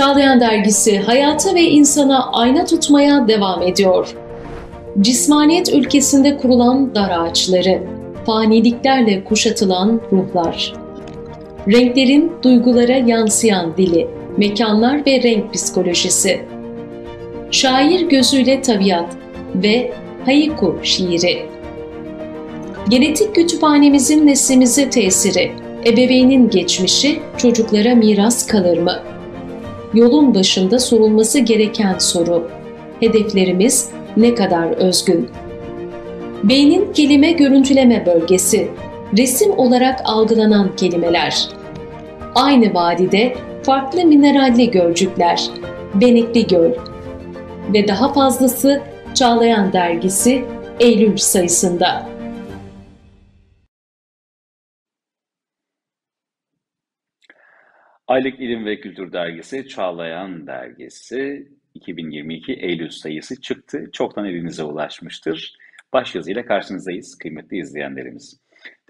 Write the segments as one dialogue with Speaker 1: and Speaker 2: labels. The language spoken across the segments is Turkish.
Speaker 1: Çağlayan Dergisi hayata ve insana ayna tutmaya devam ediyor. Cismaniyet ülkesinde kurulan dar ağaçları, faniliklerle kuşatılan ruhlar, renklerin duygulara yansıyan dili, mekanlar ve renk psikolojisi, şair gözüyle tabiat ve haiku şiiri. Genetik kütüphanemizin neslimize tesiri, ebeveynin geçmişi çocuklara miras kalır mı? Yolun başında sorulması gereken soru, hedeflerimiz ne kadar özgün? Beynin kelime görüntüleme bölgesi, resim olarak algılanan kelimeler. Aynı vadide farklı mineralli gölcükler, Benekli Göl ve daha fazlası Çağlayan Dergisi Eylül sayısında.
Speaker 2: Aylık İlim ve Kültür Dergisi Çağlayan Dergisi 2022 Eylül sayısı çıktı. Çoktan elinize ulaşmıştır. Başyazıyla karşınızdayız kıymetli izleyenlerimiz.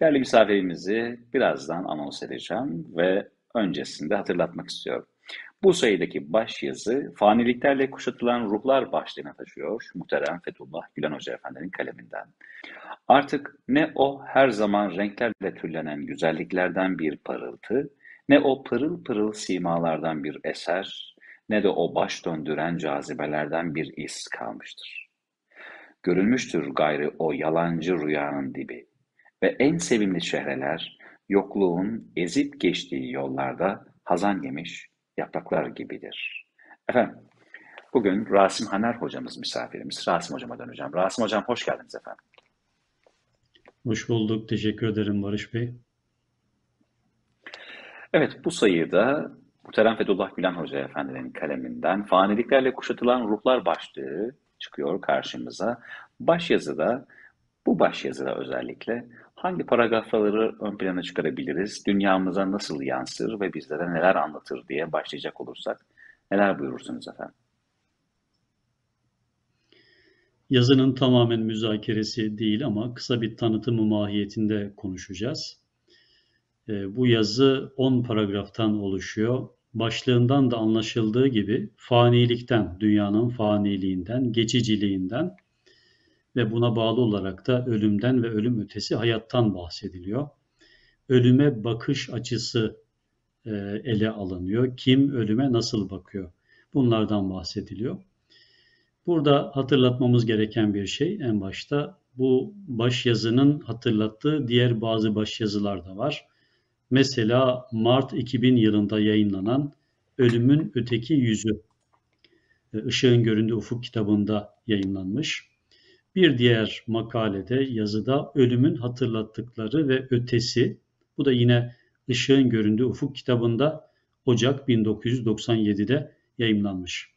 Speaker 2: Değerli misafirimizi birazdan anons edeceğim ve öncesinde hatırlatmak istiyorum. Bu sayıdaki başyazı faniliklerle kuşatılan ruhlar başlığına taşıyor muhterem Fethullah Gülen Hoca Efendi'nin kaleminden. Artık ne o her zaman renklerle türlenen güzelliklerden bir parıltı, ne o pırıl pırıl simalardan bir eser, ne de o baş döndüren cazibelerden bir iz kalmıştır. Görülmüştür gayrı o yalancı rüyanın dibi ve en sevimli çehreler yokluğun ezip geçtiği yollarda hazan yemiş yapraklar gibidir. Efendim, bugün Rasim Haner hocamız misafirimiz. Rasim hocama döneceğim. Rasim hocam hoş geldiniz efendim.
Speaker 3: Hoş bulduk. Teşekkür ederim Barış Bey.
Speaker 2: Evet, bu sayıda Muhterem Fethullah Gülen Hoca Efendi'nin kaleminden faniliklerle kuşatılan ruhlar başlığı çıkıyor karşımıza. Başyazıda, bu başyazıda özellikle hangi paragrafları ön plana çıkarabiliriz, dünyamıza nasıl yansır ve bizlere neler anlatır diye başlayacak olursak neler buyurursunuz efendim?
Speaker 3: Yazının tamamen müzakeresi değil ama kısa bir tanıtımı mahiyetinde konuşacağız. Ee, bu yazı 10 paragraftan oluşuyor. Başlığından da anlaşıldığı gibi fanilikten, dünyanın faniliğinden, geçiciliğinden ve buna bağlı olarak da ölümden ve ölüm ötesi hayattan bahsediliyor. Ölüme bakış açısı e, ele alınıyor. Kim ölüme nasıl bakıyor? Bunlardan bahsediliyor. Burada hatırlatmamız gereken bir şey en başta bu başyazının hatırlattığı diğer bazı başyazılar da var. Mesela Mart 2000 yılında yayınlanan Ölümün Öteki Yüzü e, Işığın Göründüğü Ufuk kitabında yayınlanmış. Bir diğer makalede, yazıda ölümün hatırlattıkları ve ötesi. Bu da yine Işığın Göründüğü Ufuk kitabında Ocak 1997'de yayınlanmış.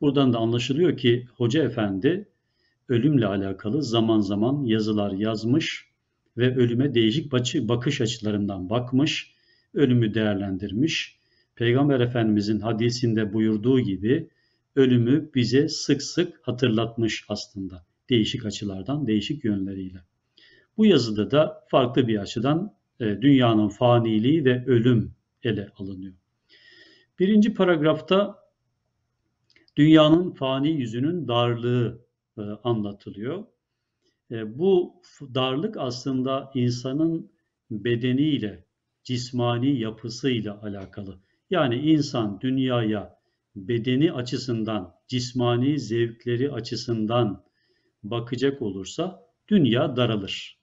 Speaker 3: Buradan da anlaşılıyor ki Hoca Efendi ölümle alakalı zaman zaman yazılar yazmış ve ölüme değişik bakış açılarından bakmış, ölümü değerlendirmiş. Peygamber Efendimizin hadisinde buyurduğu gibi ölümü bize sık sık hatırlatmış aslında değişik açılardan, değişik yönleriyle. Bu yazıda da farklı bir açıdan e, dünyanın faniliği ve ölüm ele alınıyor. Birinci paragrafta dünyanın fani yüzünün darlığı e, anlatılıyor. E, bu darlık aslında insanın bedeniyle, cismani yapısıyla alakalı. Yani insan dünyaya bedeni açısından, cismani zevkleri açısından bakacak olursa dünya daralır.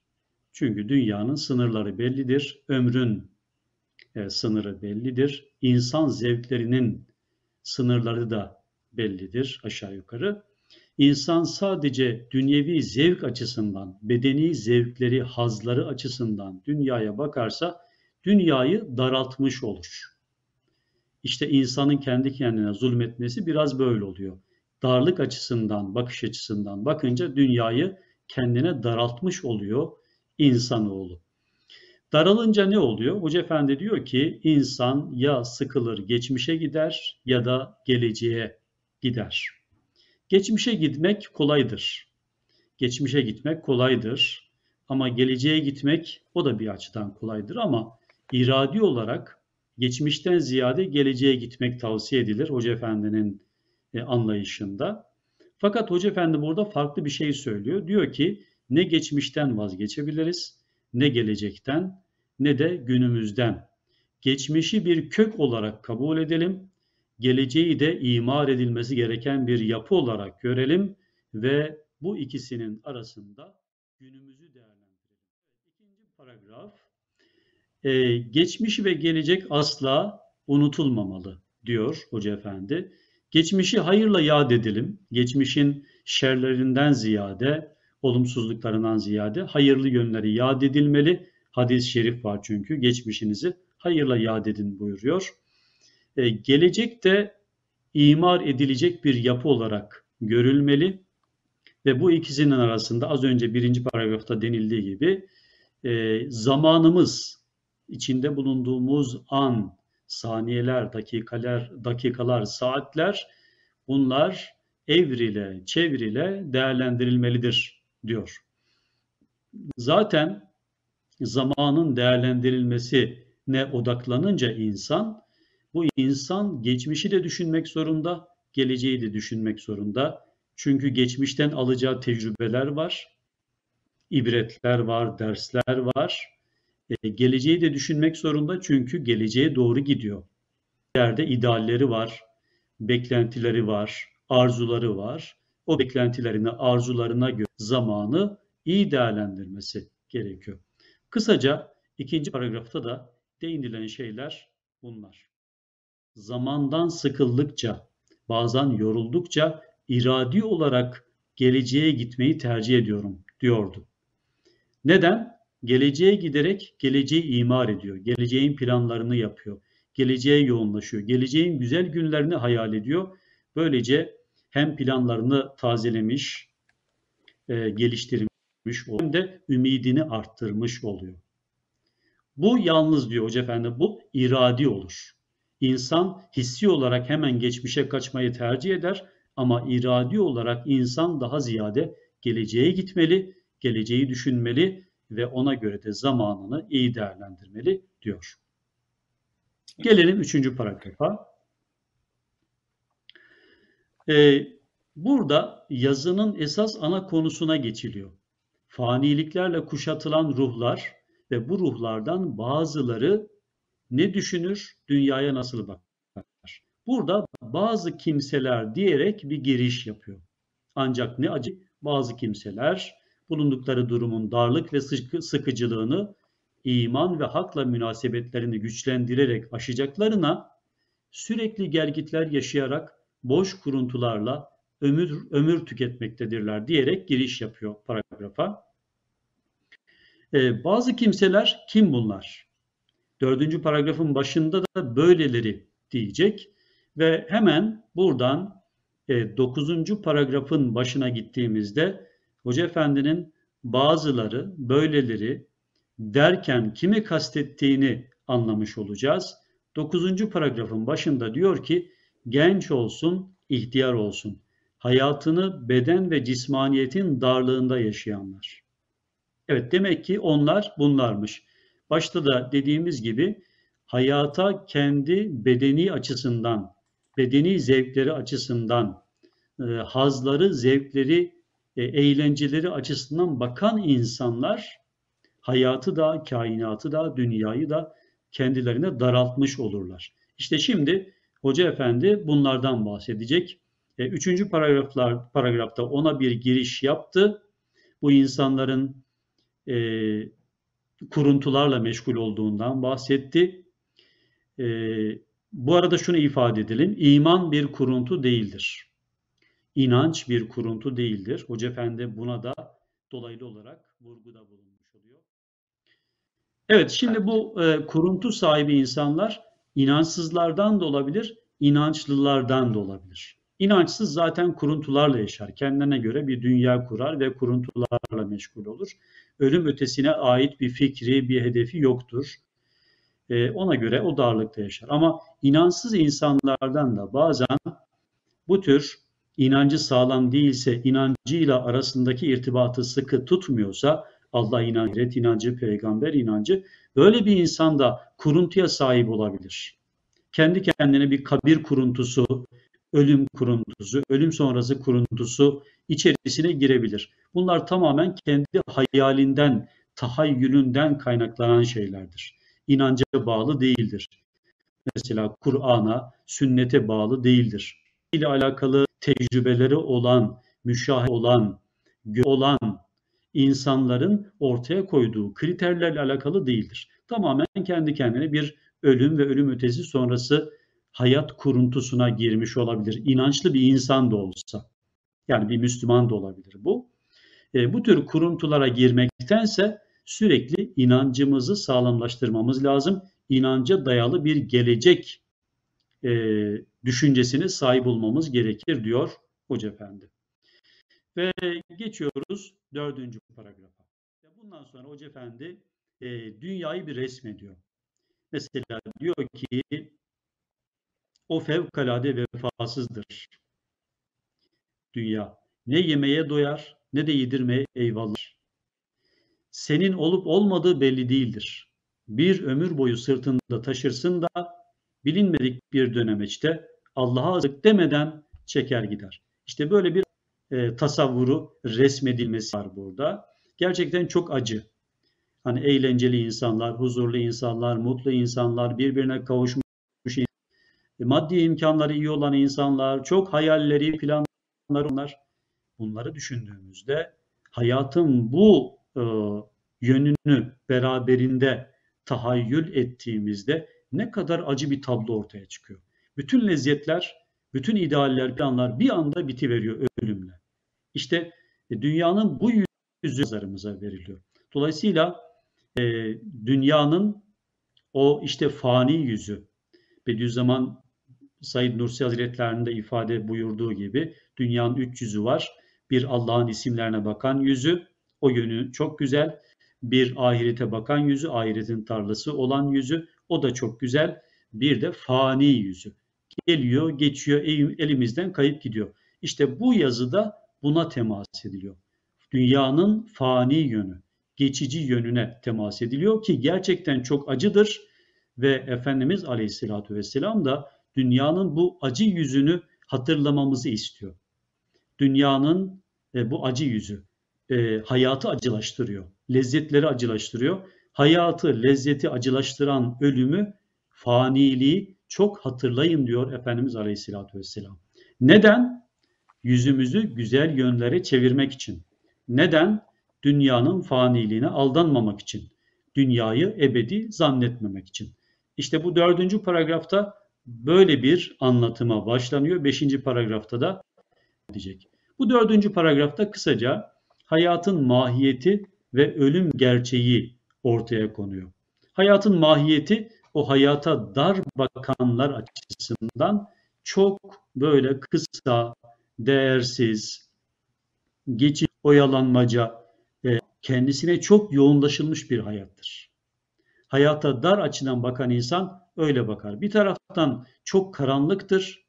Speaker 3: Çünkü dünyanın sınırları bellidir, ömrün e, sınırı bellidir, insan zevklerinin sınırları da bellidir aşağı yukarı. İnsan sadece dünyevi zevk açısından, bedeni zevkleri, hazları açısından dünyaya bakarsa dünyayı daraltmış olur. İşte insanın kendi kendine zulmetmesi biraz böyle oluyor. Darlık açısından, bakış açısından bakınca dünyayı kendine daraltmış oluyor insanoğlu. Daralınca ne oluyor? Hoca Efendi diyor ki insan ya sıkılır geçmişe gider ya da geleceğe gider. Geçmişe gitmek kolaydır. Geçmişe gitmek kolaydır. Ama geleceğe gitmek o da bir açıdan kolaydır ama iradi olarak geçmişten ziyade geleceğe gitmek tavsiye edilir Hoca Efendi'nin e, anlayışında. Fakat Hoca Efendi burada farklı bir şey söylüyor. Diyor ki ne geçmişten vazgeçebiliriz, ne gelecekten, ne de günümüzden. Geçmişi bir kök olarak kabul edelim, geleceği de imar edilmesi gereken bir yapı olarak görelim ve bu ikisinin arasında günümüzü değerlendirelim. İkinci paragraf, e, geçmiş ve gelecek asla unutulmamalı diyor Hoca Efendi. Geçmişi hayırla yad edelim. Geçmişin şerlerinden ziyade, olumsuzluklarından ziyade hayırlı yönleri yad edilmeli. Hadis-i şerif var çünkü geçmişinizi hayırla yad edin buyuruyor. E, gelecek de imar edilecek bir yapı olarak görülmeli ve bu ikisinin arasında az önce birinci paragrafta denildiği gibi e, zamanımız, içinde bulunduğumuz an, saniyeler, dakikalar, dakikalar, saatler bunlar evrile, çevrile değerlendirilmelidir diyor. Zaten zamanın değerlendirilmesi ne odaklanınca insan, bu insan geçmişi de düşünmek zorunda, geleceği de düşünmek zorunda. Çünkü geçmişten alacağı tecrübeler var, ibretler var, dersler var. E, geleceği de düşünmek zorunda çünkü geleceğe doğru gidiyor. Yerde idealleri var, beklentileri var, arzuları var. O beklentilerini, arzularına göre zamanı iyi değerlendirmesi gerekiyor. Kısaca ikinci paragrafta da değinilen şeyler bunlar. Zamandan sıkıldıkça, bazen yoruldukça iradi olarak geleceğe gitmeyi tercih ediyorum diyordu. Neden? Geleceğe giderek geleceği imar ediyor. Geleceğin planlarını yapıyor. Geleceğe yoğunlaşıyor. Geleceğin güzel günlerini hayal ediyor. Böylece hem planlarını tazelemiş, e, geliştirmiş hem de ümidini arttırmış oluyor. Bu yalnız diyor Hoca Efendi bu iradi olur. İnsan hissi olarak hemen geçmişe kaçmayı tercih eder ama iradi olarak insan daha ziyade geleceğe gitmeli, geleceği düşünmeli ve ona göre de zamanını iyi değerlendirmeli diyor. Gelelim üçüncü paragrafa. Ee, burada yazının esas ana konusuna geçiliyor. Faniliklerle kuşatılan ruhlar ve bu ruhlardan bazıları ne düşünür, dünyaya nasıl bakar? Burada bazı kimseler diyerek bir giriş yapıyor. Ancak ne acı bazı kimseler bulundukları durumun darlık ve sıkıcılığını iman ve hakla münasebetlerini güçlendirerek aşacaklarına sürekli gergitler yaşayarak boş kuruntularla ömür ömür tüketmektedirler diyerek giriş yapıyor paragrafa. Ee, bazı kimseler kim bunlar? Dördüncü paragrafın başında da böyleleri diyecek ve hemen buradan e, dokuzuncu paragrafın başına gittiğimizde Hoca Efendi'nin bazıları, böyleleri derken kimi kastettiğini anlamış olacağız. Dokuzuncu paragrafın başında diyor ki genç olsun, ihtiyar olsun. Hayatını beden ve cismaniyetin darlığında yaşayanlar. Evet demek ki onlar bunlarmış. Başta da dediğimiz gibi hayata kendi bedeni açısından, bedeni zevkleri açısından, e, hazları, zevkleri e, eğlenceleri açısından bakan insanlar hayatı da, kainatı da, dünyayı da kendilerine daraltmış olurlar. İşte şimdi Hoca Efendi bunlardan bahsedecek. E, üçüncü paragraflar, paragrafta ona bir giriş yaptı. Bu insanların e, kuruntularla meşgul olduğundan bahsetti. E, bu arada şunu ifade edelim. İman bir kuruntu değildir inanç bir kuruntu değildir. Hoca Efendi buna da dolaylı olarak vurguda bulunmuş oluyor. Evet şimdi bu e, kuruntu sahibi insanlar inançsızlardan da olabilir, inançlılardan da olabilir. İnançsız zaten kuruntularla yaşar. Kendine göre bir dünya kurar ve kuruntularla meşgul olur. Ölüm ötesine ait bir fikri, bir hedefi yoktur. E, ona göre o darlıkta yaşar. Ama inansız insanlardan da bazen bu tür inancı sağlam değilse, inancıyla arasındaki irtibatı sıkı tutmuyorsa, Allah inancı, inancı, peygamber inancı, Böyle bir insan da kuruntuya sahip olabilir. Kendi kendine bir kabir kuruntusu, ölüm kuruntusu, ölüm sonrası kuruntusu içerisine girebilir. Bunlar tamamen kendi hayalinden, tahayyülünden kaynaklanan şeylerdir. İnanca bağlı değildir. Mesela Kur'an'a, sünnete bağlı değildir. ile alakalı tecrübeleri olan, müşahit olan, olan insanların ortaya koyduğu kriterlerle alakalı değildir. Tamamen kendi kendine bir ölüm ve ölüm ötesi sonrası hayat kuruntusuna girmiş olabilir. İnançlı bir insan da olsa. Yani bir Müslüman da olabilir bu. E, bu tür kuruntulara girmektense sürekli inancımızı sağlamlaştırmamız lazım. İnanca dayalı bir gelecek e, düşüncesine sahip olmamız gerekir diyor Hoca Efendi. Ve geçiyoruz dördüncü paragrafa. Bundan sonra Hoca Efendi e, dünyayı bir resmediyor. Mesela diyor ki o fevkalade vefasızdır. Dünya ne yemeye doyar ne de yedirmeye eyvallah. Senin olup olmadığı belli değildir. Bir ömür boyu sırtında taşırsın da bilinmedik bir dönemeçte Allah'a azık demeden çeker gider. İşte böyle bir e, tasavvuru resmedilmesi var burada. Gerçekten çok acı. Hani eğlenceli insanlar, huzurlu insanlar, mutlu insanlar, birbirine kavuşmuş maddi imkanları iyi olan insanlar, çok hayalleri, planları onlar. Bunları düşündüğümüzde hayatın bu e, yönünü beraberinde tahayyül ettiğimizde ne kadar acı bir tablo ortaya çıkıyor. Bütün lezzetler, bütün idealler, planlar bir anda bitiveriyor ölümle. İşte e, dünyanın bu yüzü nazarımıza veriliyor. Dolayısıyla e, dünyanın o işte fani yüzü, Bediüzzaman Said Nursi Hazretlerinin de ifade buyurduğu gibi dünyanın üç yüzü var. Bir Allah'ın isimlerine bakan yüzü, o yönü çok güzel. Bir ahirete bakan yüzü, ahiretin tarlası olan yüzü, o da çok güzel. Bir de fani yüzü. Geliyor, geçiyor, elimizden kayıp gidiyor. İşte bu yazıda buna temas ediliyor. Dünyanın fani yönü, geçici yönüne temas ediliyor ki gerçekten çok acıdır ve Efendimiz Aleyhisselatü Vesselam da dünyanın bu acı yüzünü hatırlamamızı istiyor. Dünyanın e, bu acı yüzü e, hayatı acılaştırıyor, lezzetleri acılaştırıyor. Hayatı, lezzeti acılaştıran ölümü, faniliği çok hatırlayın diyor Efendimiz Aleyhisselatü Vesselam. Neden? Yüzümüzü güzel yönlere çevirmek için. Neden? Dünyanın faniliğine aldanmamak için. Dünyayı ebedi zannetmemek için. İşte bu dördüncü paragrafta böyle bir anlatıma başlanıyor. Beşinci paragrafta da diyecek. Bu dördüncü paragrafta kısaca hayatın mahiyeti ve ölüm gerçeği ortaya konuyor. Hayatın mahiyeti o hayata dar bakanlar açısından çok böyle kısa, değersiz, geçici oyalanmaca, kendisine çok yoğunlaşılmış bir hayattır. Hayata dar açıdan bakan insan öyle bakar. Bir taraftan çok karanlıktır,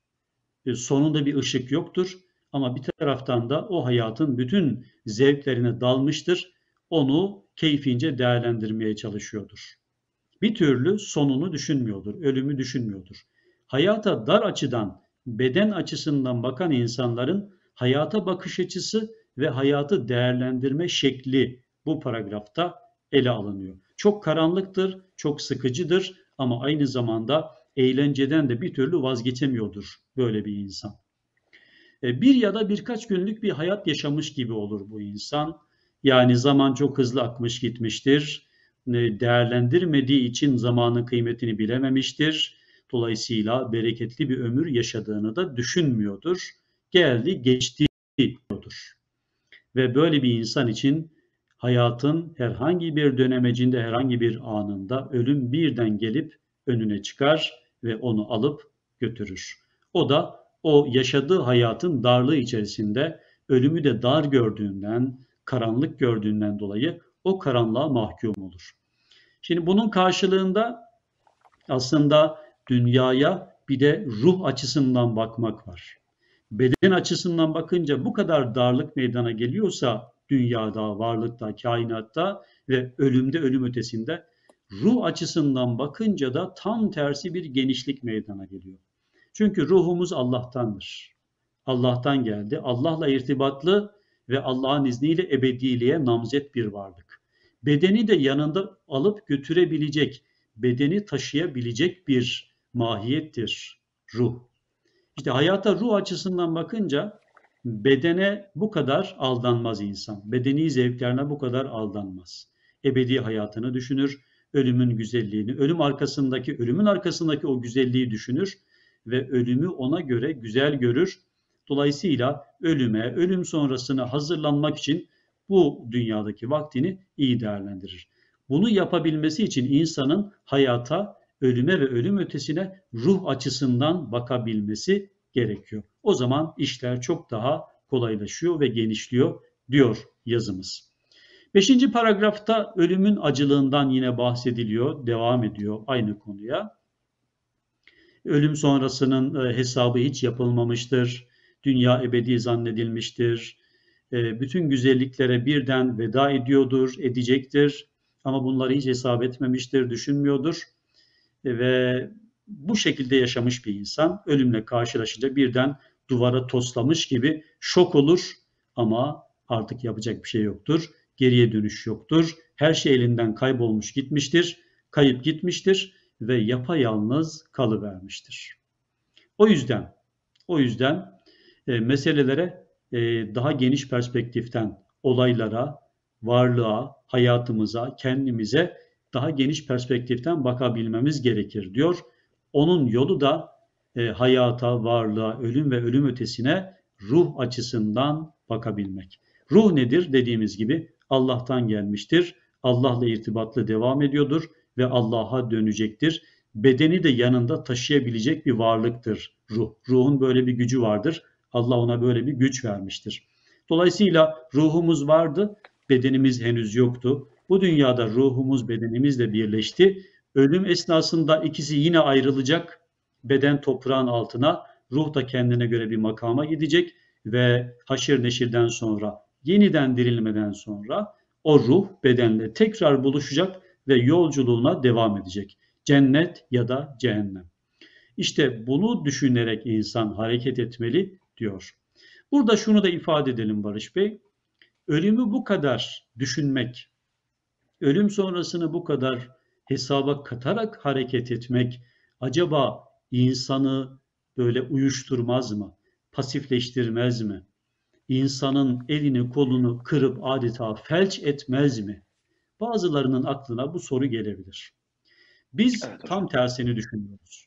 Speaker 3: e, sonunda bir ışık yoktur ama bir taraftan da o hayatın bütün zevklerine dalmıştır. Onu keyfince değerlendirmeye çalışıyordur. Bir türlü sonunu düşünmüyordur, ölümü düşünmüyordur. Hayata dar açıdan, beden açısından bakan insanların hayata bakış açısı ve hayatı değerlendirme şekli bu paragrafta ele alınıyor. Çok karanlıktır, çok sıkıcıdır ama aynı zamanda eğlenceden de bir türlü vazgeçemiyordur böyle bir insan. E, bir ya da birkaç günlük bir hayat yaşamış gibi olur bu insan. Yani zaman çok hızlı akmış gitmiştir. Değerlendirmediği için zamanın kıymetini bilememiştir. Dolayısıyla bereketli bir ömür yaşadığını da düşünmüyordur. Geldi geçti diyordur. Ve böyle bir insan için hayatın herhangi bir dönemecinde, herhangi bir anında ölüm birden gelip önüne çıkar ve onu alıp götürür. O da o yaşadığı hayatın darlığı içerisinde ölümü de dar gördüğünden, karanlık gördüğünden dolayı o karanlığa mahkum olur. Şimdi bunun karşılığında aslında dünyaya bir de ruh açısından bakmak var. Beden açısından bakınca bu kadar darlık meydana geliyorsa dünyada, varlıkta, kainatta ve ölümde, ölüm ötesinde ruh açısından bakınca da tam tersi bir genişlik meydana geliyor. Çünkü ruhumuz Allah'tandır. Allah'tan geldi. Allah'la irtibatlı ve Allah'ın izniyle ebediliğe namzet bir varlık. Bedeni de yanında alıp götürebilecek, bedeni taşıyabilecek bir mahiyettir ruh. İşte hayata ruh açısından bakınca bedene bu kadar aldanmaz insan. Bedeni zevklerine bu kadar aldanmaz. Ebedi hayatını düşünür, ölümün güzelliğini, ölüm arkasındaki, ölümün arkasındaki o güzelliği düşünür ve ölümü ona göre güzel görür. Dolayısıyla ölüme, ölüm sonrasına hazırlanmak için bu dünyadaki vaktini iyi değerlendirir. Bunu yapabilmesi için insanın hayata, ölüme ve ölüm ötesine ruh açısından bakabilmesi gerekiyor. O zaman işler çok daha kolaylaşıyor ve genişliyor diyor yazımız. Beşinci paragrafta ölümün acılığından yine bahsediliyor, devam ediyor aynı konuya. Ölüm sonrasının e, hesabı hiç yapılmamıştır. Dünya ebedi zannedilmiştir. E, bütün güzelliklere birden veda ediyordur, edecektir. Ama bunları hiç hesap etmemiştir, düşünmüyordur. E, ve bu şekilde yaşamış bir insan ölümle karşılaşınca birden duvara toslamış gibi şok olur ama artık yapacak bir şey yoktur. Geriye dönüş yoktur. Her şey elinden kaybolmuş gitmiştir, kayıp gitmiştir ve yapayalnız kalıvermiştir. O yüzden o yüzden e, meselelere e, daha geniş perspektiften olaylara, varlığa, hayatımıza, kendimize daha geniş perspektiften bakabilmemiz gerekir diyor. Onun yolu da e, hayata, varlığa, ölüm ve ölüm ötesine ruh açısından bakabilmek. Ruh nedir? Dediğimiz gibi Allah'tan gelmiştir. Allah'la irtibatlı devam ediyordur ve Allah'a dönecektir. Bedeni de yanında taşıyabilecek bir varlıktır ruh. Ruhun böyle bir gücü vardır. Allah ona böyle bir güç vermiştir. Dolayısıyla ruhumuz vardı, bedenimiz henüz yoktu. Bu dünyada ruhumuz bedenimizle birleşti. Ölüm esnasında ikisi yine ayrılacak. Beden toprağın altına, ruh da kendine göre bir makama gidecek ve haşir neşirden sonra, yeniden dirilmeden sonra o ruh bedenle tekrar buluşacak ve yolculuğuna devam edecek. Cennet ya da cehennem. İşte bunu düşünerek insan hareket etmeli diyor. Burada şunu da ifade edelim Barış Bey. Ölümü bu kadar düşünmek, ölüm sonrasını bu kadar hesaba katarak hareket etmek acaba insanı böyle uyuşturmaz mı? Pasifleştirmez mi? İnsanın elini kolunu kırıp adeta felç etmez mi? Bazılarının aklına bu soru gelebilir. Biz evet, tam tersini düşünüyoruz.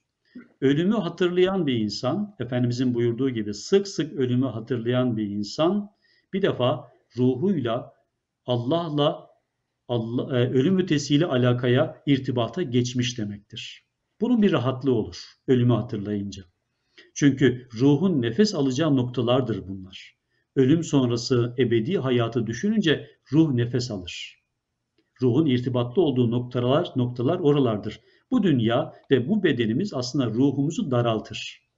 Speaker 3: Ölümü hatırlayan bir insan, Efendimizin buyurduğu gibi sık sık ölümü hatırlayan bir insan bir defa ruhuyla Allah'la Allah, e, ölüm ötesiyle alakaya, irtibata geçmiş demektir. Bunun bir rahatlığı olur ölümü hatırlayınca. Çünkü ruhun nefes alacağı noktalardır bunlar. Ölüm sonrası ebedi hayatı düşününce ruh nefes alır. Ruhun irtibatlı olduğu noktalar, noktalar oralardır. Bu dünya ve bu bedenimiz aslında ruhumuzu daraltır.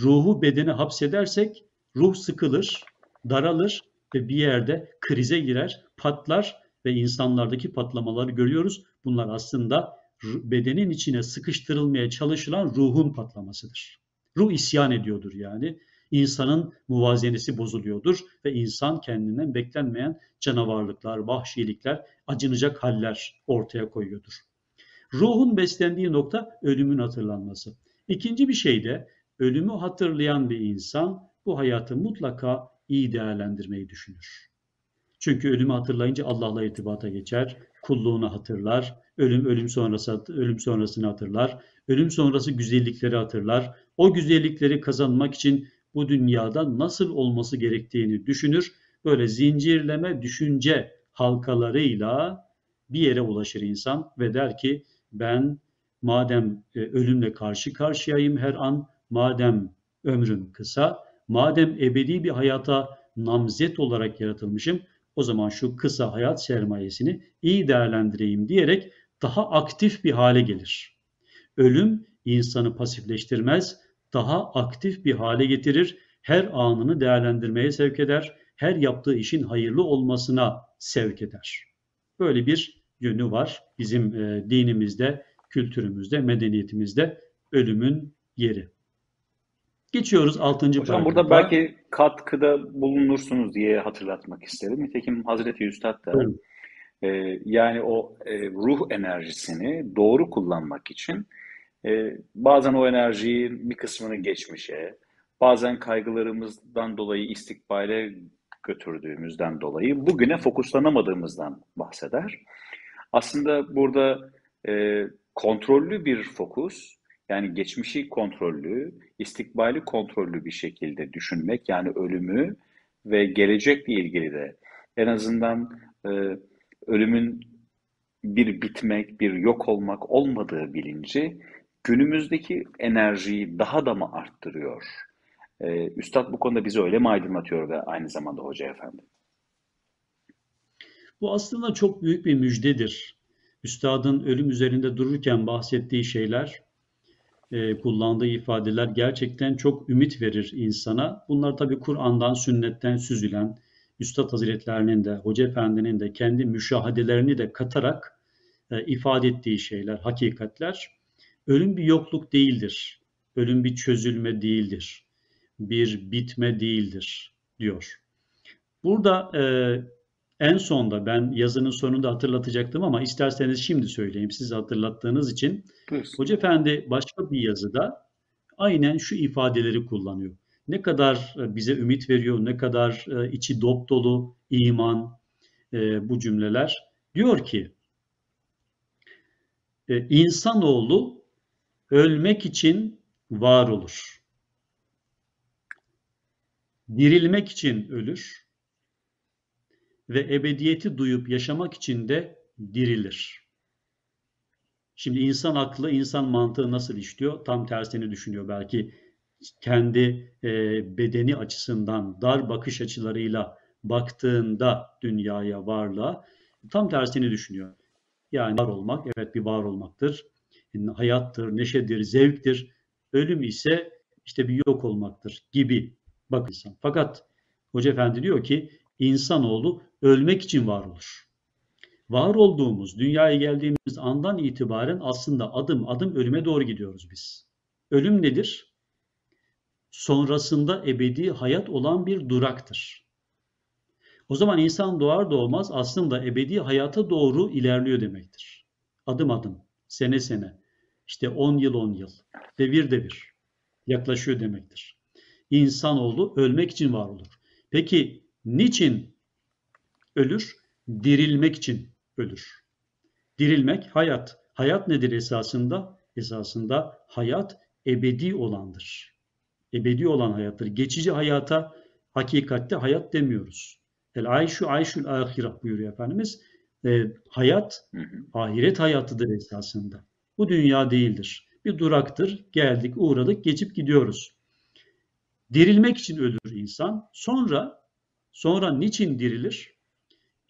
Speaker 3: Ruhu bedene hapsedersek ruh sıkılır, daralır ve bir yerde krize girer, patlar ve insanlardaki patlamaları görüyoruz. Bunlar aslında bedenin içine sıkıştırılmaya çalışılan ruhun patlamasıdır. Ruh isyan ediyordur yani. İnsanın muvazenesi bozuluyordur ve insan kendinden beklenmeyen canavarlıklar, vahşilikler, acınacak haller ortaya koyuyordur. Ruhun beslendiği nokta ölümün hatırlanması. İkinci bir şey de ölümü hatırlayan bir insan bu hayatı mutlaka iyi değerlendirmeyi düşünür. Çünkü ölümü hatırlayınca Allah'la irtibata geçer, kulluğunu hatırlar, ölüm ölüm sonrası ölüm sonrasını hatırlar, ölüm sonrası güzellikleri hatırlar. O güzellikleri kazanmak için bu dünyada nasıl olması gerektiğini düşünür. Böyle zincirleme düşünce halkalarıyla bir yere ulaşır insan ve der ki ben madem e, ölümle karşı karşıyayım her an, madem ömrüm kısa, madem ebedi bir hayata namzet olarak yaratılmışım, o zaman şu kısa hayat sermayesini iyi değerlendireyim diyerek daha aktif bir hale gelir. Ölüm insanı pasifleştirmez, daha aktif bir hale getirir, her anını değerlendirmeye sevk eder, her yaptığı işin hayırlı olmasına sevk eder. Böyle bir yönü var. Bizim dinimizde, kültürümüzde, medeniyetimizde ölümün yeri. Geçiyoruz 6.
Speaker 2: Hocam
Speaker 3: paragrafa.
Speaker 2: burada belki katkıda bulunursunuz diye hatırlatmak isterim. Nitekim Hazreti Üstad da e, yani o e, ruh enerjisini doğru kullanmak için e, bazen o enerjiyi bir kısmını geçmişe, bazen kaygılarımızdan dolayı istikbale götürdüğümüzden dolayı bugüne fokuslanamadığımızdan bahseder. Aslında burada e, kontrollü bir fokus, yani geçmişi kontrollü, istikbali kontrollü bir şekilde düşünmek, yani ölümü ve gelecekle ilgili de en azından e, ölümün bir bitmek, bir yok olmak olmadığı bilinci günümüzdeki enerjiyi daha da mı arttırıyor? Ee, Üstad bu konuda bizi öyle mi aydınlatıyor ve aynı zamanda Hoca Efendi?
Speaker 3: Bu aslında çok büyük bir müjdedir. Üstadın ölüm üzerinde dururken bahsettiği şeyler, e, kullandığı ifadeler gerçekten çok ümit verir insana. Bunlar tabii Kur'an'dan, sünnetten süzülen, Üstad Hazretlerinin de, Hoca Efendi'nin de kendi müşahadelerini de katarak e, ifade ettiği şeyler, hakikatler. Ölüm bir yokluk değildir. Ölüm bir çözülme değildir. Bir bitme değildir diyor. Burada e, en sonda ben yazının sonunda hatırlatacaktım ama isterseniz şimdi söyleyeyim siz hatırlattığınız için.
Speaker 2: Buyursun.
Speaker 3: Hoca Efendi başka bir yazıda aynen şu ifadeleri kullanıyor. Ne kadar e, bize ümit veriyor, ne kadar e, içi dop dolu iman e, bu cümleler. Diyor ki, insanoğlu ölmek için var olur. Dirilmek için ölür ve ebediyeti duyup yaşamak için de dirilir. Şimdi insan aklı, insan mantığı nasıl işliyor? Tam tersini düşünüyor belki kendi e, bedeni açısından dar bakış açılarıyla baktığında dünyaya, varlığa tam tersini düşünüyor. Yani var olmak evet bir var olmaktır. Hayattır, neşedir, zevktir. Ölüm ise işte bir yok olmaktır gibi bak insan. Fakat Hoca Efendi diyor ki insanoğlu ölmek için var olur. Var olduğumuz, dünyaya geldiğimiz andan itibaren aslında adım adım ölüme doğru gidiyoruz biz. Ölüm nedir? Sonrasında ebedi hayat olan bir duraktır. O zaman insan doğar doğmaz aslında ebedi hayata doğru ilerliyor demektir. Adım adım, sene sene, işte 10 yıl 10 yıl, devir devir yaklaşıyor demektir. İnsanoğlu ölmek için var olur. Peki niçin ölür? Dirilmek için ölür. Dirilmek hayat. Hayat nedir esasında? Esasında hayat ebedi olandır. Ebedi olan hayattır. Geçici hayata hakikatte hayat demiyoruz. El ayşu ayşul ahireh buyuruyor Efendimiz. E, hayat ahiret hayatıdır esasında. Bu dünya değildir. Bir duraktır. Geldik, uğradık, geçip gidiyoruz. Dirilmek için ölür insan. Sonra sonra niçin dirilir?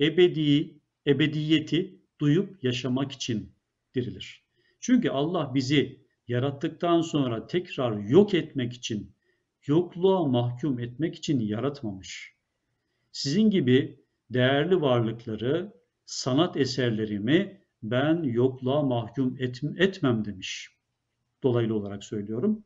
Speaker 3: Ebedi, ebediyeti duyup yaşamak için dirilir. Çünkü Allah bizi yarattıktan sonra tekrar yok etmek için, yokluğa mahkum etmek için yaratmamış. Sizin gibi değerli varlıkları, sanat eserlerimi ben yokluğa mahkum et, etmem demiş. Dolaylı olarak söylüyorum.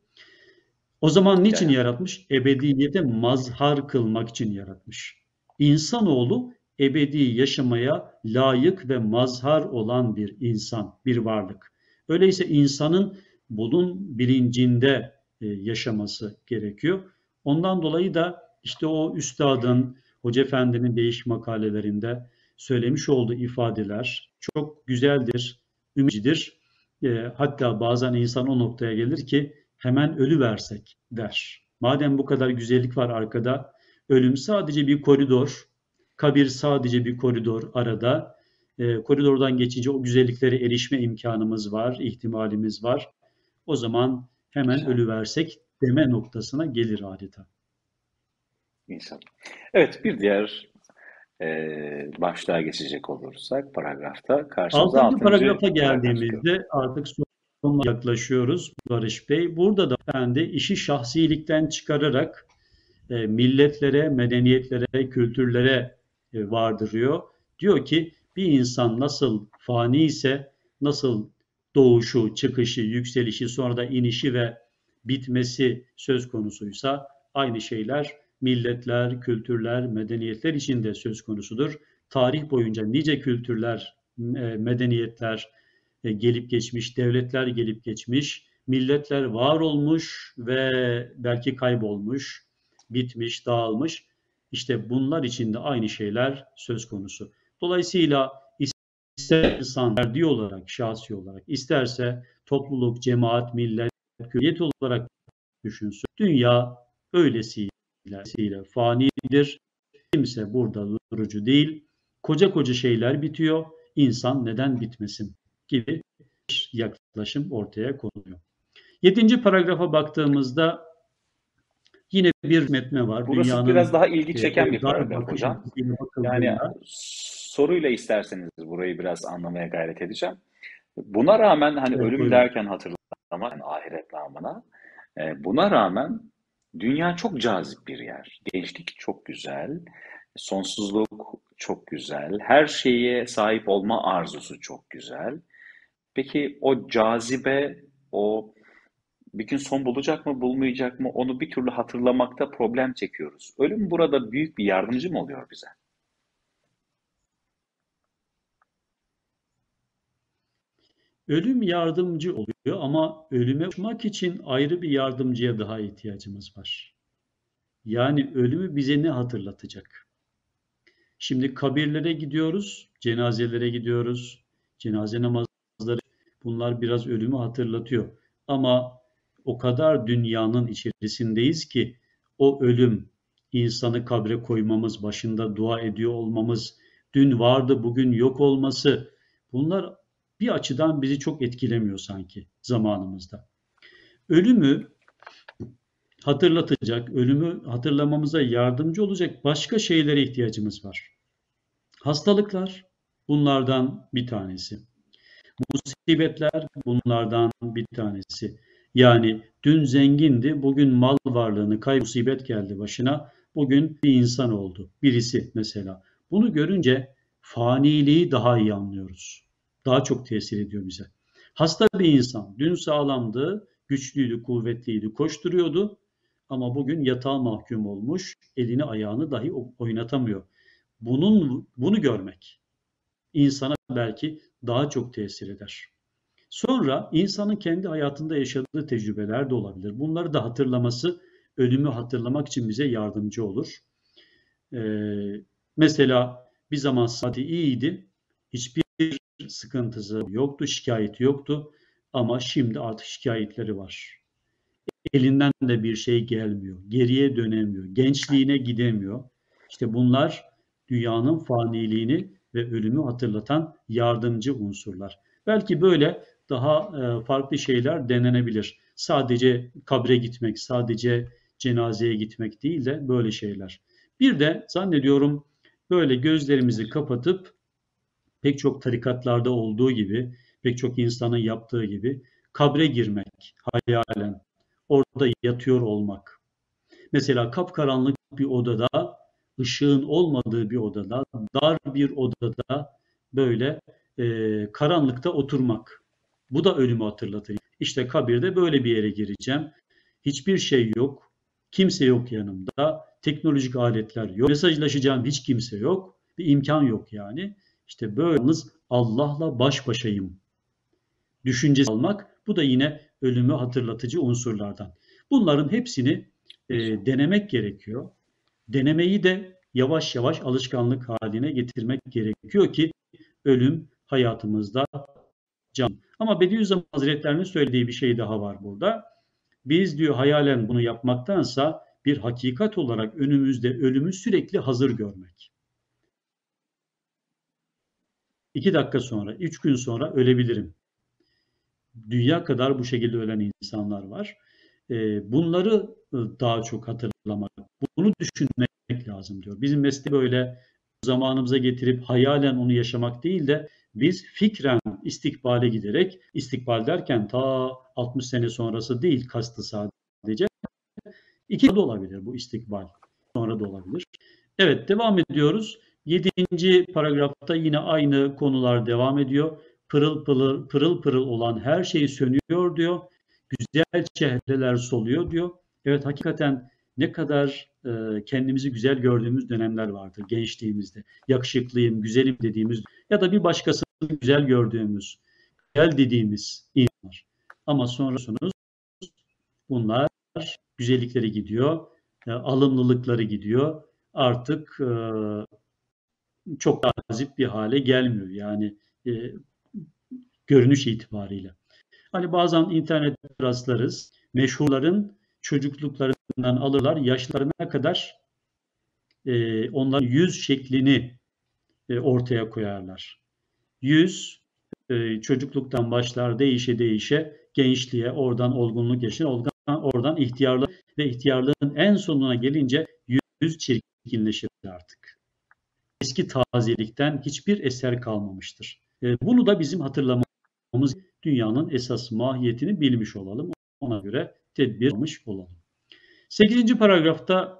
Speaker 3: O zaman niçin yaratmış? Ebediyete mazhar kılmak için yaratmış. İnsanoğlu ebedi yaşamaya layık ve mazhar olan bir insan, bir varlık. Öyleyse insanın bunun bilincinde e, yaşaması gerekiyor. Ondan dolayı da işte o üstadın, Hoca Efendi'nin değişik makalelerinde söylemiş olduğu ifadeler çok güzeldir, ümicidir. E, hatta bazen insan o noktaya gelir ki hemen ölü versek der. Madem bu kadar güzellik var arkada, ölüm sadece bir koridor, kabir sadece bir koridor arada. E, koridordan geçince o güzelliklere erişme imkanımız var, ihtimalimiz var. O zaman hemen
Speaker 2: Güzel.
Speaker 3: ölü versek deme noktasına gelir adeta.
Speaker 2: İnşallah. Evet, bir diğer e, başlığa geçecek olursak paragrafta karşımıza
Speaker 3: Altıncı paragrafa
Speaker 2: paragraf çıkıyor.
Speaker 3: geldiğimizde artık sonuna yaklaşıyoruz Barış Bey. Burada da ben de işi şahsilikten çıkararak e, milletlere, medeniyetlere, kültürlere vardırıyor. Diyor ki Bir insan nasıl fani ise, nasıl doğuşu, çıkışı, yükselişi, sonra da inişi ve bitmesi söz konusuysa aynı şeyler milletler, kültürler, medeniyetler için de söz konusudur. Tarih boyunca nice kültürler, e, medeniyetler e, gelip geçmiş, devletler gelip geçmiş, milletler var olmuş ve belki kaybolmuş, bitmiş, dağılmış. İşte bunlar için de aynı şeyler söz konusu. Dolayısıyla ister insan ferdi olarak, şahsi olarak, isterse topluluk, cemaat, millet, külliyet olarak düşünsün. Dünya öylesiyle fanidir. Kimse burada durucu değil. Koca koca şeyler bitiyor. İnsan neden bitmesin gibi bir yaklaşım ortaya konuluyor. Yedinci paragrafa baktığımızda yine bir metne var.
Speaker 2: Burası Dünyanın, biraz daha ilgi çeken bir paragraf hocam. Yani soruyla isterseniz burayı biraz anlamaya gayret edeceğim. Buna rağmen hani evet, ölüm buyurun. derken hatırlama yani ahiret namına e, buna rağmen dünya çok cazip bir yer. Gençlik çok güzel, sonsuzluk çok güzel, her şeye sahip olma arzusu çok güzel. Peki o cazibe, o bir gün son bulacak mı, bulmayacak mı onu bir türlü hatırlamakta problem çekiyoruz. Ölüm burada büyük bir yardımcı mı oluyor bize?
Speaker 3: Ölüm yardımcı oluyor ama ölüme uçmak için ayrı bir yardımcıya daha ihtiyacımız var. Yani ölümü bize ne hatırlatacak? Şimdi kabirlere gidiyoruz, cenazelere gidiyoruz, cenaze namazları bunlar biraz ölümü hatırlatıyor. Ama o kadar dünyanın içerisindeyiz ki o ölüm, insanı kabre koymamız, başında dua ediyor olmamız, dün vardı bugün yok olması bunlar bir açıdan bizi çok etkilemiyor sanki zamanımızda. Ölümü hatırlatacak, ölümü hatırlamamıza yardımcı olacak başka şeylere ihtiyacımız var. Hastalıklar bunlardan bir tanesi. Musibetler bunlardan bir tanesi. Yani dün zengindi, bugün mal varlığını kay musibet geldi başına. Bugün bir insan oldu. Birisi mesela. Bunu görünce faniliği daha iyi anlıyoruz. Daha çok tesir ediyor bize. Hasta bir insan dün sağlamdı, güçlüydü, kuvvetliydi, koşturuyordu ama bugün yatağa mahkum olmuş, elini ayağını dahi oynatamıyor. Bunun bunu görmek insana belki daha çok tesir eder. Sonra insanın kendi hayatında yaşadığı tecrübeler de olabilir. Bunları da hatırlaması ölümü hatırlamak için bize yardımcı olur. Ee, mesela bir zaman saati iyiydi. Hiçbir sıkıntısı yoktu, şikayeti yoktu. Ama şimdi artık şikayetleri var. Elinden de bir şey gelmiyor. Geriye dönemiyor. Gençliğine gidemiyor. İşte bunlar dünyanın faniliğini ve ölümü hatırlatan yardımcı unsurlar. Belki böyle daha e, farklı şeyler denenebilir. Sadece kabre gitmek, sadece cenazeye gitmek değil de böyle şeyler. Bir de zannediyorum böyle gözlerimizi kapatıp pek çok tarikatlarda olduğu gibi, pek çok insanın yaptığı gibi kabre girmek hayalen, orada yatıyor olmak. Mesela kapkaranlık bir odada, ışığın olmadığı bir odada, dar bir odada böyle e, karanlıkta oturmak. Bu da ölümü hatırlatır. İşte kabirde böyle bir yere gireceğim. Hiçbir şey yok. Kimse yok yanımda. Teknolojik aletler yok. Mesajlaşacağım hiç kimse yok. Bir imkan yok yani. İşte böyle yalnız Allah'la baş başayım. Düşüncesi almak bu da yine ölümü hatırlatıcı unsurlardan. Bunların hepsini e, denemek gerekiyor. Denemeyi de yavaş yavaş alışkanlık haline getirmek gerekiyor ki ölüm hayatımızda can. Ama Bediüzzaman Hazretlerinin söylediği bir şey daha var burada. Biz diyor hayalen bunu yapmaktansa bir hakikat olarak önümüzde ölümü sürekli hazır görmek. İki dakika sonra, üç gün sonra ölebilirim. Dünya kadar bu şekilde ölen insanlar var. Bunları daha çok hatırlamak, bunu düşünmek lazım diyor. Bizim mesleği böyle zamanımıza getirip hayalen onu yaşamak değil de biz fikren istikbale giderek, istikbal derken ta 60 sene sonrası değil kastı sadece. İki de olabilir bu istikbal. Sonra da olabilir. Evet devam ediyoruz. Yedinci paragrafta yine aynı konular devam ediyor. Pırıl pırıl, pırıl pırıl olan her şey sönüyor diyor. Güzel çehreler soluyor diyor. Evet hakikaten ne kadar e, kendimizi güzel gördüğümüz dönemler vardır gençliğimizde. Yakışıklıyım, güzelim dediğimiz ya da bir başkasını güzel gördüğümüz, güzel dediğimiz insanlar. Ama sonrasınız bunlar güzellikleri gidiyor, e, alımlılıkları gidiyor. Artık e, çok cazip bir hale gelmiyor. Yani e, görünüş itibariyle. Hani bazen internet rastlarız. Meşhurların çocukluklarından alırlar. Yaşlarına kadar e, onların yüz şeklini e, ortaya koyarlar. Yüz e, çocukluktan başlar değişe değişe gençliğe, oradan olgunluk yaşına, oradan, oradan ihtiyarlık ve ihtiyarlığın en sonuna gelince yüz çirkinleşir artık. Eski tazelikten hiçbir eser kalmamıştır. E, bunu da bizim hatırlamamız dünyanın esas mahiyetini bilmiş olalım. Ona göre tedbir almış olalım. 8. paragrafta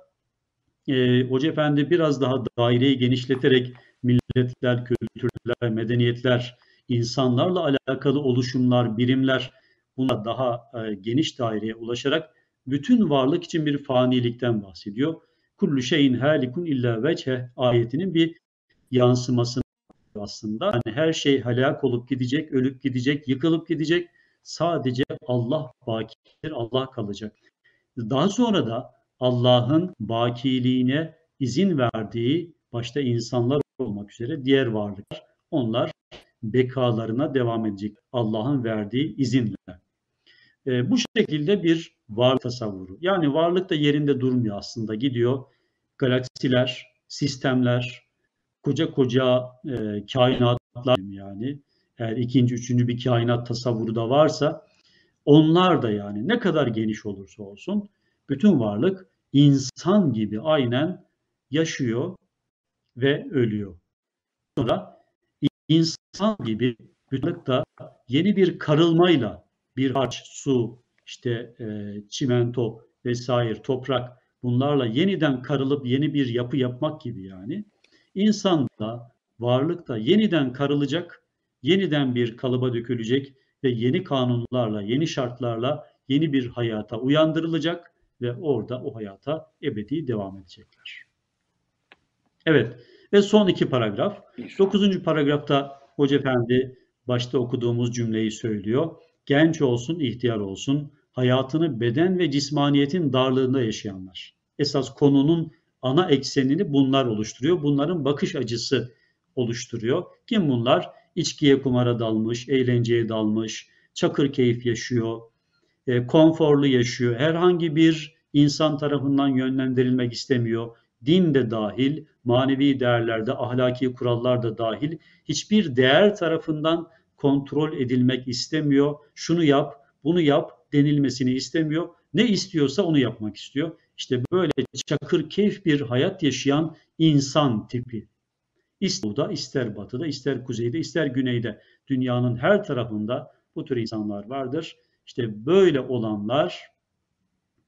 Speaker 3: e, Hoca Efendi biraz daha daireyi genişleterek milletler, kültürler, medeniyetler, insanlarla alakalı oluşumlar, birimler buna daha e, geniş daireye ulaşarak bütün varlık için bir fanilikten bahsediyor. Kullu şeyin halikun illa veçhe ayetinin bir yansımasını aslında. Yani her şey helak olup gidecek, ölüp gidecek, yıkılıp gidecek. Sadece Allah bakidir, Allah kalacak. Daha sonra da Allah'ın bakiliğine izin verdiği başta insanlar olmak üzere diğer varlıklar onlar bekalarına devam edecek Allah'ın verdiği izinle. E, bu şekilde bir varlık tasavvuru. Yani varlık da yerinde durmuyor aslında gidiyor. Galaksiler, sistemler, koca koca e, kainatlar yani eğer ikinci, üçüncü bir kainat tasavvuru da varsa onlar da yani ne kadar geniş olursa olsun bütün varlık insan gibi aynen yaşıyor ve ölüyor. Sonra insan gibi bütünlük da yeni bir karılmayla bir harç, su, işte e, çimento vesaire, toprak bunlarla yeniden karılıp yeni bir yapı yapmak gibi yani. İnsan da, varlık da yeniden karılacak, yeniden bir kalıba dökülecek ve yeni kanunlarla, yeni şartlarla yeni bir hayata uyandırılacak ve orada o hayata ebedi devam edecekler. Evet ve son iki paragraf. Dokuzuncu paragrafta Hoca Efendi başta okuduğumuz cümleyi söylüyor. Genç olsun, ihtiyar olsun, hayatını beden ve cismaniyetin darlığında yaşayanlar. Esas konunun ana eksenini bunlar oluşturuyor. Bunların bakış açısı oluşturuyor. Kim bunlar? İçkiye kumara dalmış, eğlenceye dalmış, çakır keyif yaşıyor, e, konforlu yaşıyor. Herhangi bir insan tarafından yönlendirilmek istemiyor. Din de dahil, manevi değerlerde, ahlaki kurallar da dahil hiçbir değer tarafından kontrol edilmek istemiyor. Şunu yap, bunu yap denilmesini istemiyor. Ne istiyorsa onu yapmak istiyor. İşte böyle çakır keyif bir hayat yaşayan insan tipi. Doğuda, ister batıda, ister kuzeyde, ister güneyde dünyanın her tarafında bu tür insanlar vardır. İşte böyle olanlar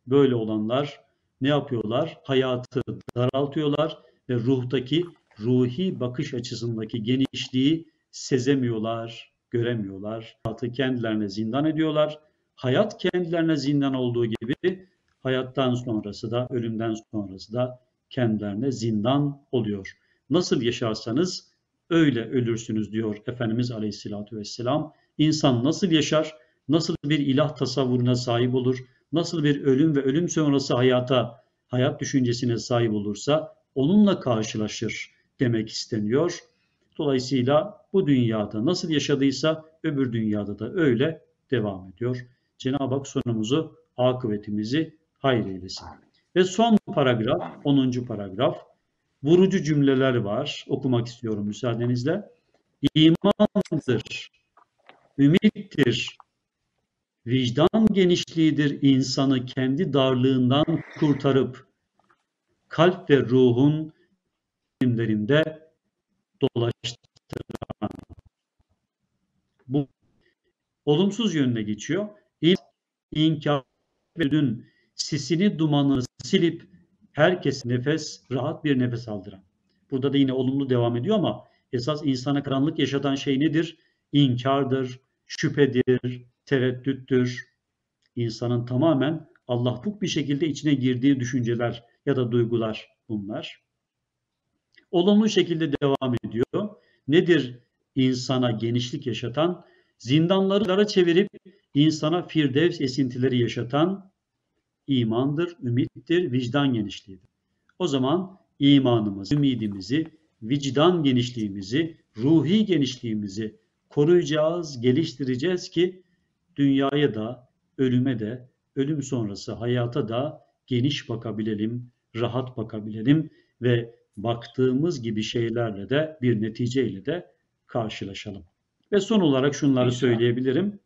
Speaker 3: böyle olanlar ne yapıyorlar? Hayatı daraltıyorlar ve ruhtaki ruhi bakış açısındaki genişliği sezemiyorlar, göremiyorlar. Hayatı kendilerine zindan ediyorlar. Hayat kendilerine zindan olduğu gibi hayattan sonrası da, ölümden sonrası da kendilerine zindan oluyor. Nasıl yaşarsanız öyle ölürsünüz diyor Efendimiz Aleyhisselatü Vesselam. İnsan nasıl yaşar, nasıl bir ilah tasavvuruna sahip olur, nasıl bir ölüm ve ölüm sonrası hayata, hayat düşüncesine sahip olursa onunla karşılaşır demek isteniyor. Dolayısıyla bu dünyada nasıl yaşadıysa öbür dünyada da öyle devam ediyor. Cenab-ı Hak sonumuzu, akıbetimizi hayır eylesin. Ve son paragraf, 10. paragraf, vurucu cümleler var. Okumak istiyorum müsaadenizle. İmandır, ümittir, vicdan genişliğidir insanı kendi darlığından kurtarıp kalp ve ruhun bilimlerinde dolaştıran. Bu olumsuz yönüne geçiyor. İlk inkar ve sisini dumanını silip herkes nefes, rahat bir nefes aldıran. Burada da yine olumlu devam ediyor ama esas insana karanlık yaşatan şey nedir? İnkardır, şüphedir, tereddüttür. İnsanın tamamen Allah'lık bir şekilde içine girdiği düşünceler ya da duygular bunlar. Olumlu şekilde devam ediyor. Nedir insana genişlik yaşatan? Zindanları çevirip insana firdevs esintileri yaşatan imandır, ümittir, vicdan genişliğidir. O zaman imanımızı, ümidimizi, vicdan genişliğimizi, ruhi genişliğimizi koruyacağız, geliştireceğiz ki dünyaya da, ölüme de, ölüm sonrası hayata da geniş bakabilelim, rahat bakabilelim ve baktığımız gibi şeylerle de bir neticeyle de karşılaşalım. Ve son olarak şunları Lütfen. söyleyebilirim.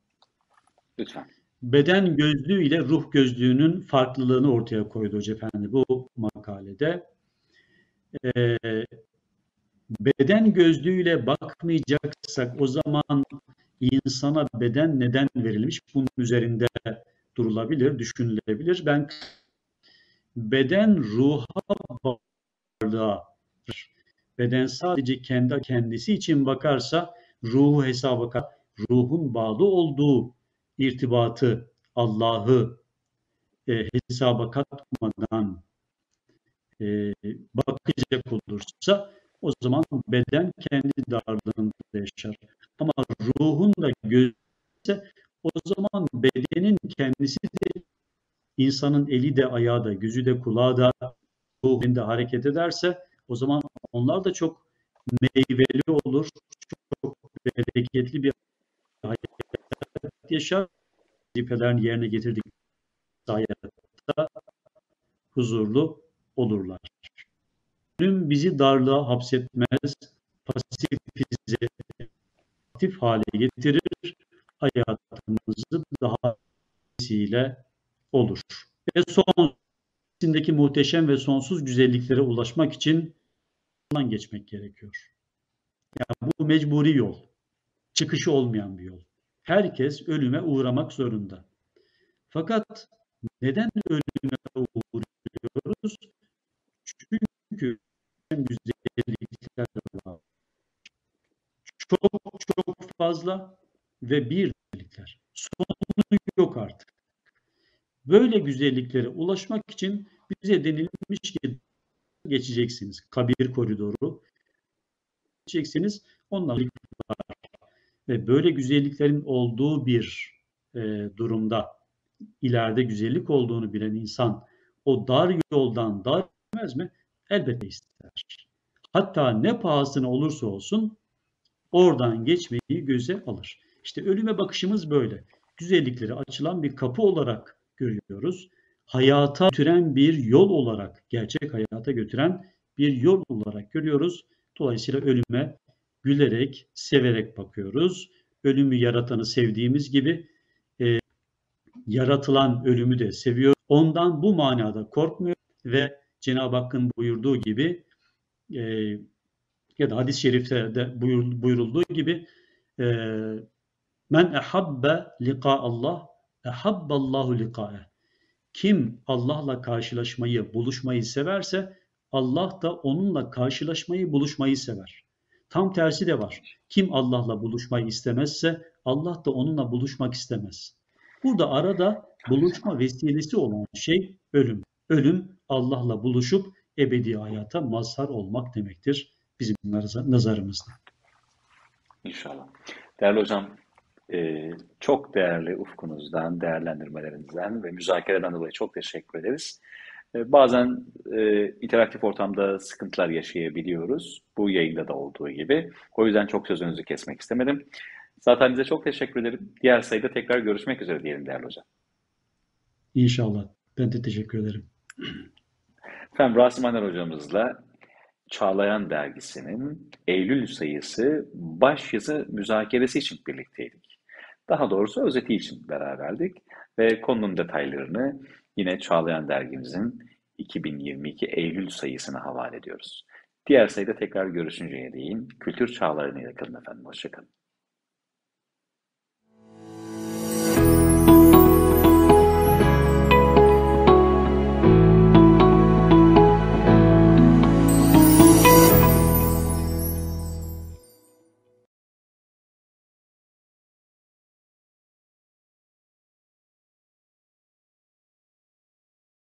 Speaker 2: Lütfen.
Speaker 3: Beden gözlüğü ile ruh gözlüğünün farklılığını ortaya koydu Hoca Efendi bu makalede. Ee, beden gözlüğüyle bakmayacaksak o zaman insana beden neden verilmiş? Bunun üzerinde durulabilir, düşünülebilir. Ben beden ruha varlığa beden sadece kendi kendisi için bakarsa ruhu hesaba ruhun bağlı olduğu irtibatı Allah'ı e, hesaba katmadan e, bakacak olursa o zaman beden kendi darlığında yaşar. Ama ruhun da gözü o zaman bedenin kendisi de insanın eli de ayağı da gözü de kulağı da ruhunda hareket ederse o zaman onlar da çok meyveli olur, çok bereketli bir yaşar. Vazifelerini yerine getirdik hayatta huzurlu olurlar. Ölüm bizi darlığa hapsetmez, pasifize, aktif hale getirir, hayatımızı daha ile olur. Ve son içindeki muhteşem ve sonsuz güzelliklere ulaşmak için geçmek gerekiyor. Yani bu mecburi yol. Çıkışı olmayan bir yol. Herkes ölüme uğramak zorunda. Fakat neden ölüme uğruyoruz? Çünkü güzellikler var. Çok çok fazla ve bir güzellikler. Sonu yok artık. Böyle güzelliklere ulaşmak için bize denilmiş ki geçeceksiniz. Kabir koridoru geçeceksiniz. Ondan Ve böyle güzelliklerin olduğu bir e, durumda ileride güzellik olduğunu bilen insan o dar yoldan dar etmez mi? Elbette ister. Hatta ne pahasına olursa olsun oradan geçmeyi göze alır. İşte ölüme bakışımız böyle. Güzellikleri açılan bir kapı olarak görüyoruz. Hayata götüren bir yol olarak, gerçek hayata götüren bir yol olarak görüyoruz. Dolayısıyla ölüme gülerek, severek bakıyoruz. Ölümü yaratanı sevdiğimiz gibi e, yaratılan ölümü de seviyor. Ondan bu manada korkmuyor ve Cenab-ı Hakk'ın buyurduğu gibi e, ya da hadis-i şerifte de buyurulduğu gibi e, men ehabbe liqa Allah ehabballahu liqa'e kim Allah'la karşılaşmayı, buluşmayı severse Allah da onunla karşılaşmayı, buluşmayı sever. Tam tersi de var. Kim Allah'la buluşmayı istemezse Allah da onunla buluşmak istemez. Burada arada buluşma vesilesi olan şey ölüm. Ölüm Allah'la buluşup ebedi hayata mazhar olmak demektir bizim nazarımızda.
Speaker 2: İnşallah. Değerli hocam, e, çok değerli ufkunuzdan, değerlendirmelerinizden ve müzakereden dolayı çok teşekkür ederiz. E, bazen e, interaktif ortamda sıkıntılar yaşayabiliyoruz. Bu yayında da olduğu gibi. O yüzden çok sözünüzü kesmek istemedim. Zaten size çok teşekkür ederim. Diğer sayıda tekrar görüşmek üzere diyelim değerli hocam.
Speaker 3: İnşallah. Ben de teşekkür ederim.
Speaker 2: Efendim Rasim Aner hocamızla Çağlayan dergisinin Eylül sayısı başyazı müzakeresi için birlikteydik. Daha doğrusu özeti için beraberdik ve konunun detaylarını yine Çağlayan dergimizin 2022 Eylül sayısına havale ediyoruz. Diğer sayıda tekrar görüşünceye değin kültür çağlarına yakın efendim. Hoşçakalın.